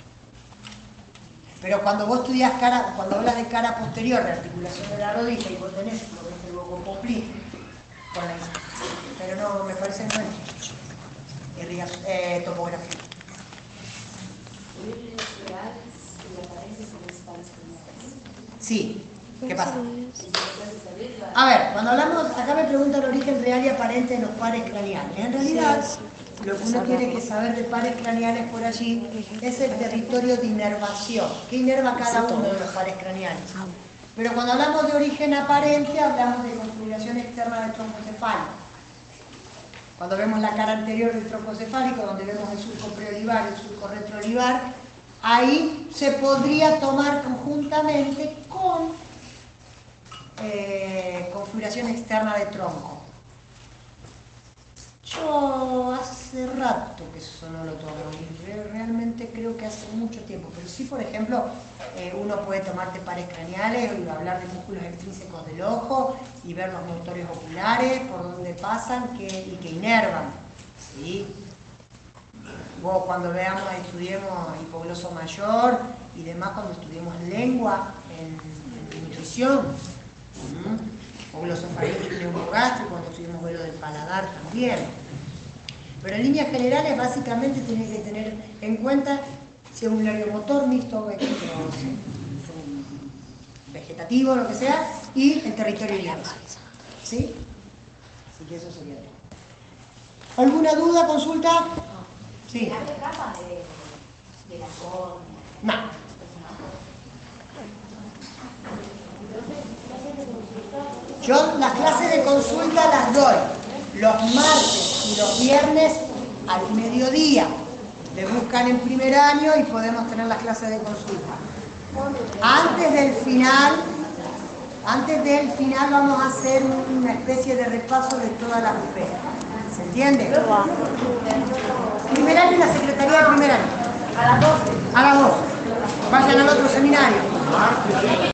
Pero cuando vos estudias cara, cuando hablas de cara posterior, de articulación de la rodilla, y vos tenés, lo ves el hueco poplí, con la pero no, me parece que no es irriga- eh, topografía. Sí, ¿qué pasa? A ver, cuando hablamos, acá me pregunta el origen real y aparente de los pares craneales. En realidad, lo que uno tiene que saber de pares craneales por allí es el territorio de inervación. ¿Qué inerva cada uno de los pares craneales? Pero cuando hablamos de origen aparente, hablamos de configuración externa del tronco cefálico. Cuando vemos la cara anterior del tronco cefálico, donde vemos el surco preolivar y el surco retroolivar, ahí se podría tomar conjuntamente con eh, configuración externa de tronco. Yo hace rato que eso no lo tomo y re- realmente creo que hace mucho tiempo, pero sí, por ejemplo, eh, uno puede tomarte pares craneales y hablar de músculos extrínsecos del ojo y ver los motores oculares, por dónde pasan que- y que inervan. ¿sí? Vos cuando veamos, estudiemos hipogloso mayor y demás, cuando estudiemos lengua en, en nutrición, ¿m? o glosofaringe neumogástrico, cuando estudiemos vuelo del paladar también. Pero en líneas generales, básicamente tenés que tener en cuenta si es un motor mixto o vegetativo, lo que sea, y el territorio iliaco. ¿Sí? Así que eso sería todo. ¿Alguna duda, consulta? Sí. ¿Hay capas de, de la córnea? No. Yo las clases de consulta las doy los martes y los viernes al mediodía. Me buscan en primer año y podemos tener las clases de consulta. Antes del final, antes del final vamos a hacer una especie de repaso de toda la UP. ¿Se entiende? Primer año en la Secretaría de Primer Año. A las 12. A las 12. Vayan al otro seminario.